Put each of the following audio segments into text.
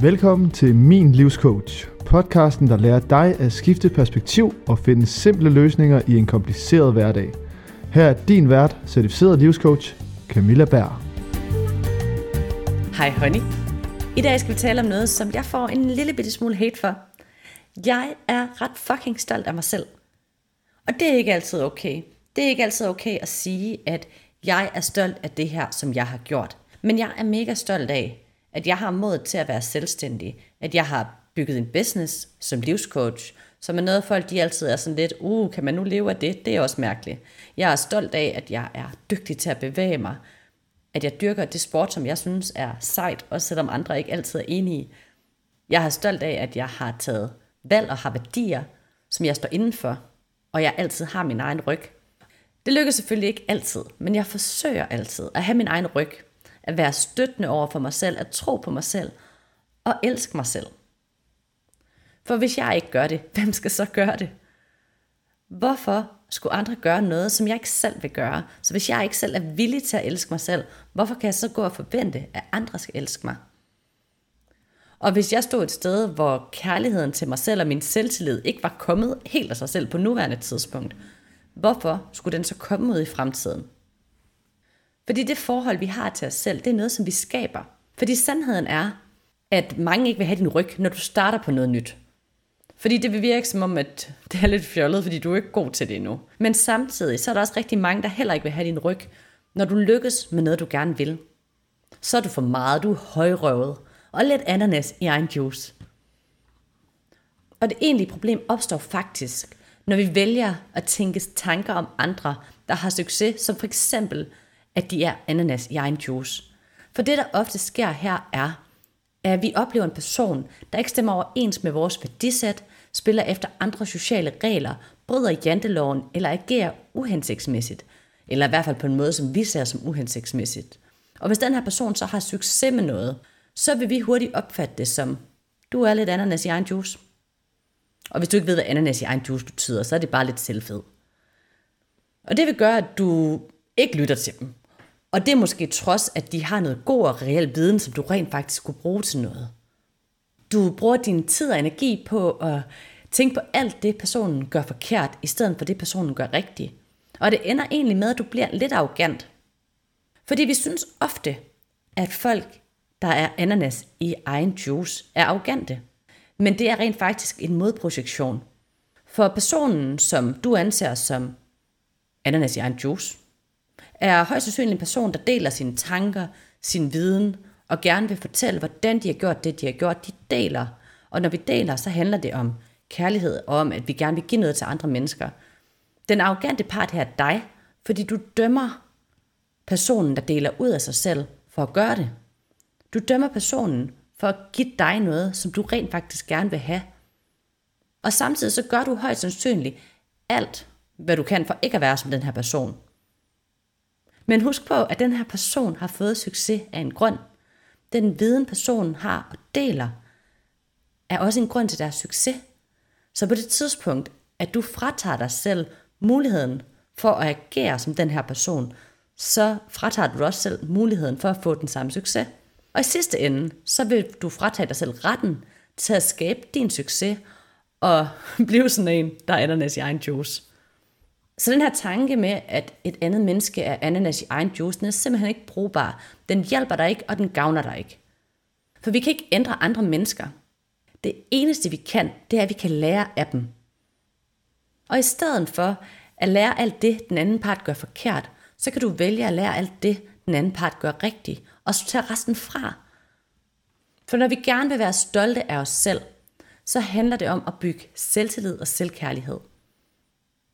Velkommen til Min Livscoach, podcasten, der lærer dig at skifte perspektiv og finde simple løsninger i en kompliceret hverdag. Her er din vært, certificeret livscoach, Camilla Berg. Hej honey. I dag skal vi tale om noget, som jeg får en lille bitte smule hate for. Jeg er ret fucking stolt af mig selv. Og det er ikke altid okay. Det er ikke altid okay at sige, at jeg er stolt af det her, som jeg har gjort. Men jeg er mega stolt af, at jeg har mod til at være selvstændig, at jeg har bygget en business som livscoach, som er noget folk de altid er sådan lidt, uh, kan man nu leve af det? Det er også mærkeligt. Jeg er stolt af, at jeg er dygtig til at bevæge mig, at jeg dyrker det sport, som jeg synes er sejt, også selvom andre ikke altid er enige. Jeg er stolt af, at jeg har taget valg og har værdier, som jeg står indenfor, og jeg altid har min egen ryg. Det lykkes selvfølgelig ikke altid, men jeg forsøger altid at have min egen ryg, at være støttende over for mig selv, at tro på mig selv og elske mig selv. For hvis jeg ikke gør det, hvem skal så gøre det? Hvorfor skulle andre gøre noget, som jeg ikke selv vil gøre? Så hvis jeg ikke selv er villig til at elske mig selv, hvorfor kan jeg så gå og forvente, at andre skal elske mig? Og hvis jeg stod et sted, hvor kærligheden til mig selv og min selvtillid ikke var kommet helt af sig selv på nuværende tidspunkt, hvorfor skulle den så komme ud i fremtiden? Fordi det forhold, vi har til os selv, det er noget, som vi skaber. Fordi sandheden er, at mange ikke vil have din ryg, når du starter på noget nyt. Fordi det vil virke som om, at det er lidt fjollet, fordi du er ikke god til det endnu. Men samtidig, så er der også rigtig mange, der heller ikke vil have din ryg, når du lykkes med noget, du gerne vil. Så er du for meget, du er højrøvet, og lidt ananas i egen juice. Og det egentlige problem opstår faktisk, når vi vælger at tænke tanker om andre, der har succes, som for eksempel, at de er ananas i egen juice. For det, der ofte sker her, er, at vi oplever en person, der ikke stemmer overens med vores værdisæt, spiller efter andre sociale regler, bryder janteloven eller agerer uhensigtsmæssigt, eller i hvert fald på en måde, som vi ser som uhensigtsmæssigt. Og hvis den her person så har succes med noget, så vil vi hurtigt opfatte det som, du er lidt ananas i egen juice. Og hvis du ikke ved, hvad ananas i egen juice betyder, så er det bare lidt selvfed. Og det vil gøre, at du ikke lytter til dem. Og det er måske trods, at de har noget god og reel viden, som du rent faktisk kunne bruge til noget. Du bruger din tid og energi på at tænke på alt det, personen gør forkert, i stedet for det, personen gør rigtigt. Og det ender egentlig med, at du bliver lidt arrogant. Fordi vi synes ofte, at folk, der er ananas i egen juice, er arrogante. Men det er rent faktisk en modprojektion. For personen, som du anser som ananas i egen juice, er højst sandsynligt en person, der deler sine tanker, sin viden, og gerne vil fortælle, hvordan de har gjort det, de har gjort. De deler. Og når vi deler, så handler det om kærlighed, og om, at vi gerne vil give noget til andre mennesker. Den arrogante part her er dig, fordi du dømmer personen, der deler ud af sig selv, for at gøre det. Du dømmer personen for at give dig noget, som du rent faktisk gerne vil have. Og samtidig så gør du højst sandsynligt alt, hvad du kan for ikke at være som den her person. Men husk på, at den her person har fået succes af en grund. Den viden personen har og deler, er også en grund til deres succes. Så på det tidspunkt, at du fratager dig selv muligheden for at agere som den her person, så fratager du også selv muligheden for at få den samme succes. Og i sidste ende, så vil du fratage dig selv retten til at skabe din succes og blive sådan en, der er ananas i egen juice. Så den her tanke med, at et andet menneske er ananas i egen juice, den er simpelthen ikke brugbar. Den hjælper dig ikke, og den gavner dig ikke. For vi kan ikke ændre andre mennesker. Det eneste vi kan, det er, at vi kan lære af dem. Og i stedet for at lære alt det, den anden part gør forkert, så kan du vælge at lære alt det, den anden part gør rigtigt, og så tage resten fra. For når vi gerne vil være stolte af os selv, så handler det om at bygge selvtillid og selvkærlighed.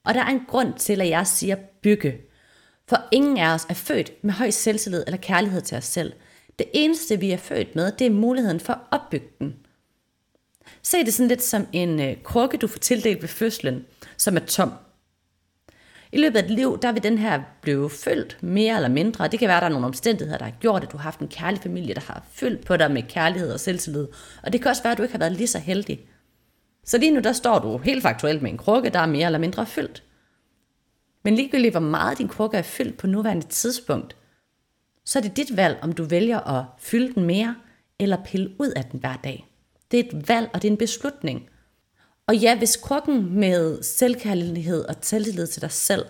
Og der er en grund til, at jeg siger bygge. For ingen af os er født med høj selvtillid eller kærlighed til os selv. Det eneste, vi er født med, det er muligheden for at opbygge den. Se det sådan lidt som en øh, krukke, du får tildelt ved fødslen, som er tom. I løbet af et liv, der vil den her blive fyldt mere eller mindre. Det kan være, at der er nogle omstændigheder, der har gjort, at du har haft en kærlig familie, der har fyldt på dig med kærlighed og selvtillid. Og det kan også være, at du ikke har været lige så heldig. Så lige nu der står du helt faktuelt med en krukke, der er mere eller mindre fyldt. Men ligegyldigt hvor meget din krukke er fyldt på nuværende tidspunkt, så er det dit valg, om du vælger at fylde den mere eller pille ud af den hver dag. Det er et valg, og det er en beslutning. Og ja, hvis krukken med selvkærlighed og tillid til dig selv,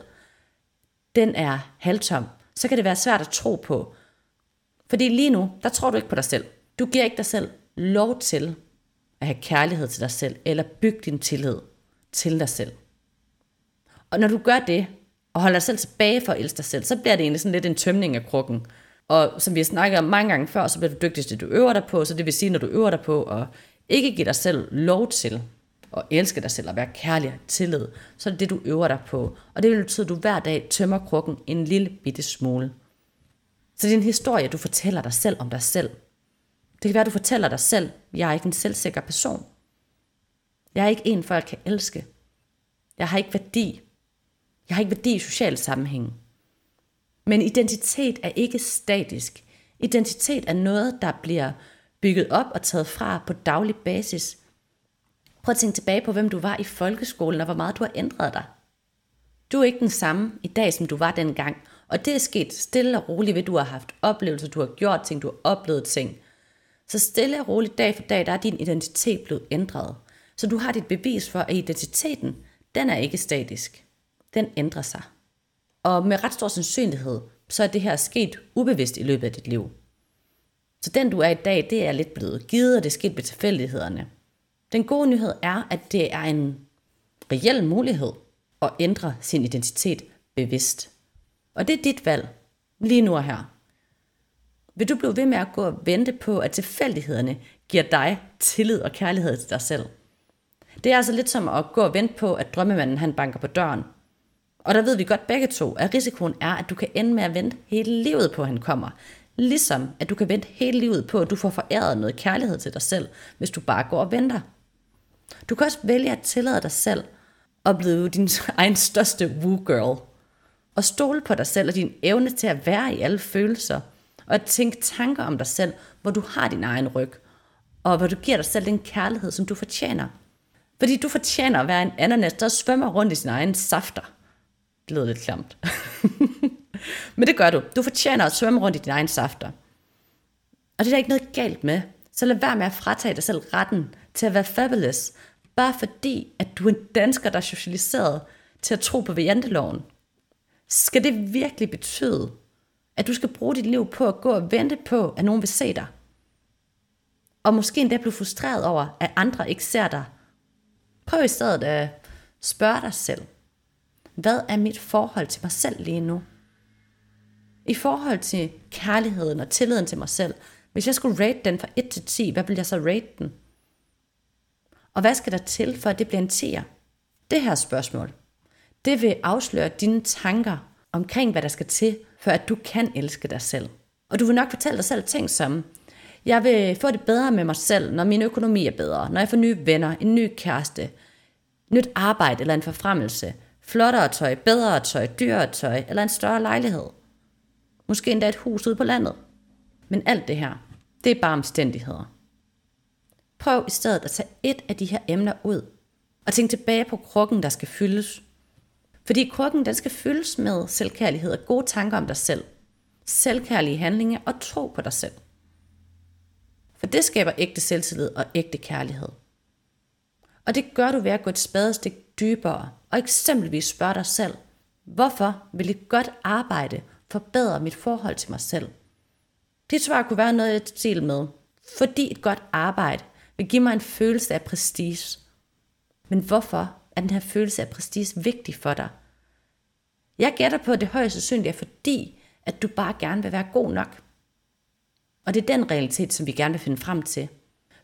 den er halvtom, så kan det være svært at tro på. Fordi lige nu, der tror du ikke på dig selv. Du giver ikke dig selv lov til at have kærlighed til dig selv, eller bygge din tillid til dig selv. Og når du gør det, og holder dig selv tilbage for at elske dig selv, så bliver det egentlig sådan lidt en tømning af krukken. Og som vi har snakket om mange gange før, så bliver du dygtigst det, du øver dig på. Så det vil sige, når du øver dig på at ikke give dig selv lov til at elske dig selv og være kærlig og tillid, så er det det, du øver dig på. Og det vil betyde, at du hver dag tømmer krukken en lille bitte smule. Så det er en historie, du fortæller dig selv om dig selv. Det kan være, at du fortæller dig selv, jeg er ikke en selvsikker person. Jeg er ikke en, folk kan elske. Jeg har ikke værdi. Jeg har ikke værdi i social sammenhæng. Men identitet er ikke statisk. Identitet er noget, der bliver bygget op og taget fra på daglig basis. Prøv at tænke tilbage på, hvem du var i folkeskolen, og hvor meget du har ændret dig. Du er ikke den samme i dag, som du var dengang. Og det er sket stille og roligt ved, at du har haft oplevelser, du har gjort ting, du har oplevet ting. Så stille og roligt dag for dag, der er din identitet blevet ændret. Så du har dit bevis for, at identiteten, den er ikke statisk. Den ændrer sig. Og med ret stor sandsynlighed, så er det her sket ubevidst i løbet af dit liv. Så den du er i dag, det er lidt blevet givet, og det er sket ved tilfældighederne. Den gode nyhed er, at det er en reel mulighed at ændre sin identitet bevidst. Og det er dit valg, lige nu og her. Vil du blive ved med at gå og vente på, at tilfældighederne giver dig tillid og kærlighed til dig selv? Det er altså lidt som at gå og vente på, at drømmemanden han banker på døren. Og der ved vi godt begge to, at risikoen er, at du kan ende med at vente hele livet på, at han kommer. Ligesom at du kan vente hele livet på, at du får foræret noget kærlighed til dig selv, hvis du bare går og venter. Du kan også vælge at tillade dig selv at blive din egen største woo-girl. Og stole på dig selv og din evne til at være i alle følelser. Og at tænke tanker om dig selv, hvor du har din egen ryg. Og hvor du giver dig selv den kærlighed, som du fortjener. Fordi du fortjener at være en ananas, der svømmer rundt i sin egen safter. Det lyder lidt klamt. Men det gør du. Du fortjener at svømme rundt i din egen safter. Og det er der ikke noget galt med. Så lad være med at fratage dig selv retten til at være fabulous, bare fordi, at du er en dansker, der er socialiseret til at tro på janteloven. Skal det virkelig betyde, at du skal bruge dit liv på at gå og vente på, at nogen vil se dig? Og måske endda blive frustreret over, at andre ikke ser dig. Prøv i stedet at spørge dig selv. Hvad er mit forhold til mig selv lige nu? I forhold til kærligheden og tilliden til mig selv, hvis jeg skulle rate den fra 1 til 10, hvad ville jeg så rate den? Og hvad skal der til, for at det bliver en 10'er? Det her spørgsmål, det vil afsløre dine tanker omkring, hvad der skal til, for at du kan elske dig selv. Og du vil nok fortælle dig selv ting som, jeg vil få det bedre med mig selv, når min økonomi er bedre, når jeg får nye venner, en ny kæreste, nyt arbejde eller en forfremmelse, flottere tøj, bedre tøj, dyrere tøj eller en større lejlighed. Måske endda et hus ude på landet. Men alt det her, det er bare omstændigheder. Prøv i stedet at tage et af de her emner ud, og tænk tilbage på krukken, der skal fyldes. Fordi krukken, den skal fyldes med selvkærlighed og gode tanker om dig selv. Selvkærlige handlinger og tro på dig selv. For det skaber ægte selvtillid og ægte kærlighed. Og det gør du ved at gå et spadestik dybere og eksempelvis spørge dig selv, hvorfor vil et godt arbejde forbedre mit forhold til mig selv? Det svar kunne være noget jeg stil med, fordi et godt arbejde vil give mig en følelse af prestige. Men hvorfor er den her følelse af prestige vigtig for dig? Jeg gætter på, at det højst sandsynligt er fordi, at du bare gerne vil være god nok. Og det er den realitet, som vi gerne vil finde frem til.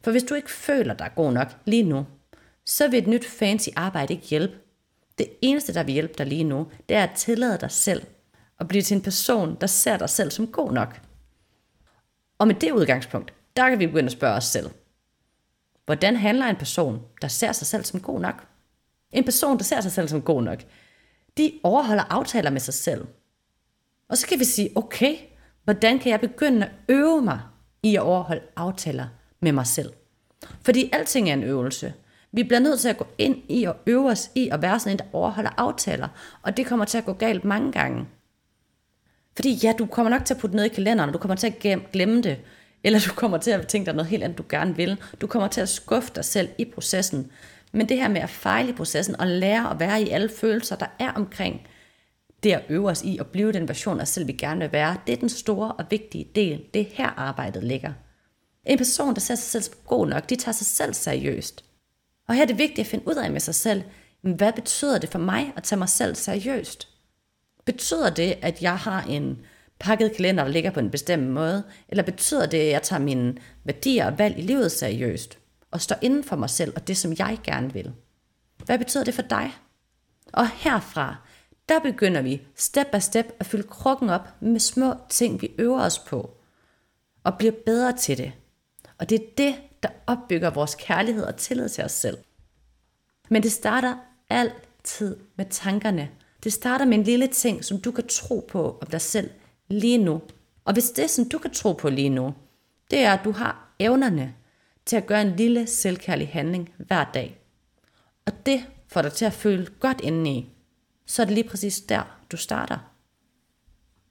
For hvis du ikke føler dig god nok lige nu, så vil et nyt fancy arbejde ikke hjælpe. Det eneste, der vil hjælpe dig lige nu, det er at tillade dig selv at blive til en person, der ser dig selv som god nok. Og med det udgangspunkt, der kan vi begynde at spørge os selv. Hvordan handler en person, der ser sig selv som god nok? En person, der ser sig selv som god nok, de overholder aftaler med sig selv. Og så kan vi sige, okay, hvordan kan jeg begynde at øve mig i at overholde aftaler med mig selv? Fordi alting er en øvelse. Vi bliver nødt til at gå ind i og øve os i at være sådan en, der overholder aftaler. Og det kommer til at gå galt mange gange. Fordi ja, du kommer nok til at putte ned i kalenderen, og du kommer til at glemme det Eller du kommer til at tænke dig noget helt andet, du gerne vil. Du kommer til at skuffe dig selv i processen. Men det her med at fejle i processen og lære at være i alle følelser, der er omkring det at øve os i at blive den version af os selv, vi gerne vil være, det er den store og vigtige del. Det er her arbejdet ligger. En person, der ser sig selv som god nok, de tager sig selv seriøst. Og her er det vigtigt at finde ud af med sig selv, hvad betyder det for mig at tage mig selv seriøst? Betyder det, at jeg har en pakket kalender, der ligger på en bestemt måde? Eller betyder det, at jeg tager mine værdier og valg i livet seriøst? Og står inden for mig selv og det, som jeg gerne vil? Hvad betyder det for dig? Og herfra, der begynder vi step by step at fylde krukken op med små ting, vi øver os på. Og bliver bedre til det. Og det er det, der opbygger vores kærlighed og tillid til os selv. Men det starter altid med tankerne. Det starter med en lille ting, som du kan tro på om dig selv lige nu. Og hvis det, som du kan tro på lige nu, det er, at du har evnerne til at gøre en lille selvkærlig handling hver dag. Og det får dig til at føle godt indeni, så er det lige præcis der, du starter.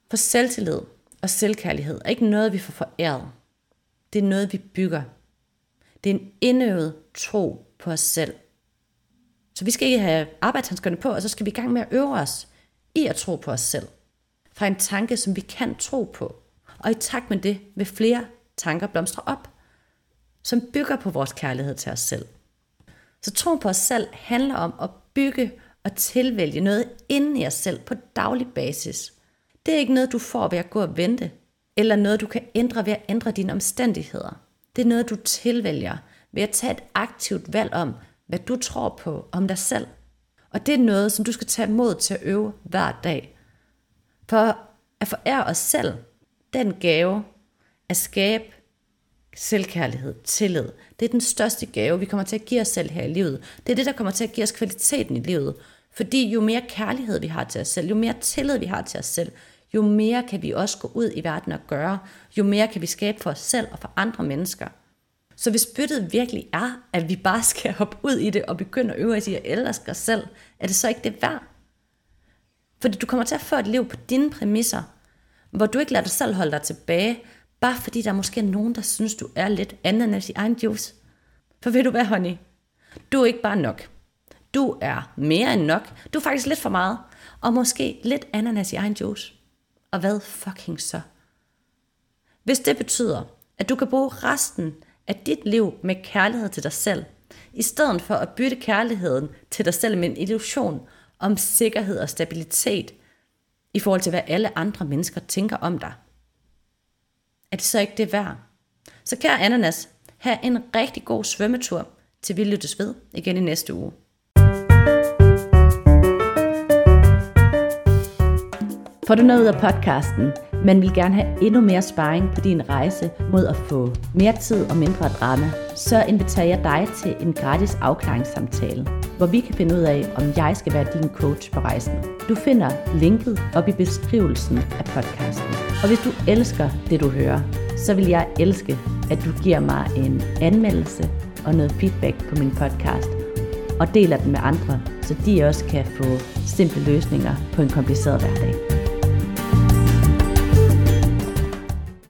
For selvtillid og selvkærlighed er ikke noget, vi får foræret. Det er noget, vi bygger. Det er en indøvet tro på os selv. Så vi skal ikke have arbejdshandskerne på, og så skal vi i gang med at øve os i at tro på os selv. Fra en tanke, som vi kan tro på. Og i takt med det vil flere tanker blomstre op, som bygger på vores kærlighed til os selv. Så tro på os selv handler om at bygge og tilvælge noget inden i os selv på daglig basis. Det er ikke noget, du får ved at gå og vente, eller noget, du kan ændre ved at ændre dine omstændigheder. Det er noget, du tilvælger ved at tage et aktivt valg om, hvad du tror på om dig selv. Og det er noget, som du skal tage mod til at øve hver dag. For at forære os selv den gave at skabe selvkærlighed, tillid. Det er den største gave, vi kommer til at give os selv her i livet. Det er det, der kommer til at give os kvaliteten i livet. Fordi jo mere kærlighed vi har til os selv, jo mere tillid vi har til os selv, jo mere kan vi også gå ud i verden og gøre, jo mere kan vi skabe for os selv og for andre mennesker. Så hvis byttet virkelig er, at vi bare skal hoppe ud i det og begynde at øve os i at elske os selv, er det så ikke det værd? Fordi du kommer til at føre et liv på dine præmisser, hvor du ikke lader dig selv holde dig tilbage, bare fordi der er nogen, der synes, du er lidt ananas i egen juice. For ved du hvad, honey? Du er ikke bare nok. Du er mere end nok. Du er faktisk lidt for meget. Og måske lidt ananas i egen juice. Og hvad fucking så? Hvis det betyder, at du kan bruge resten af dit liv med kærlighed til dig selv, i stedet for at bytte kærligheden til dig selv med en illusion om sikkerhed og stabilitet i forhold til, hvad alle andre mennesker tænker om dig. Er det så ikke det værd? Så kære ananas, have en rigtig god svømmetur til vi lyttes ved igen i næste uge. Får du noget ud af podcasten, men vil gerne have endnu mere sparring på din rejse mod at få mere tid og mindre drama, så inviterer jeg dig til en gratis afklaringssamtale, hvor vi kan finde ud af, om jeg skal være din coach på rejsen. Du finder linket op i beskrivelsen af podcasten. Og hvis du elsker det, du hører, så vil jeg elske, at du giver mig en anmeldelse og noget feedback på min podcast, og deler den med andre, så de også kan få simple løsninger på en kompliceret hverdag.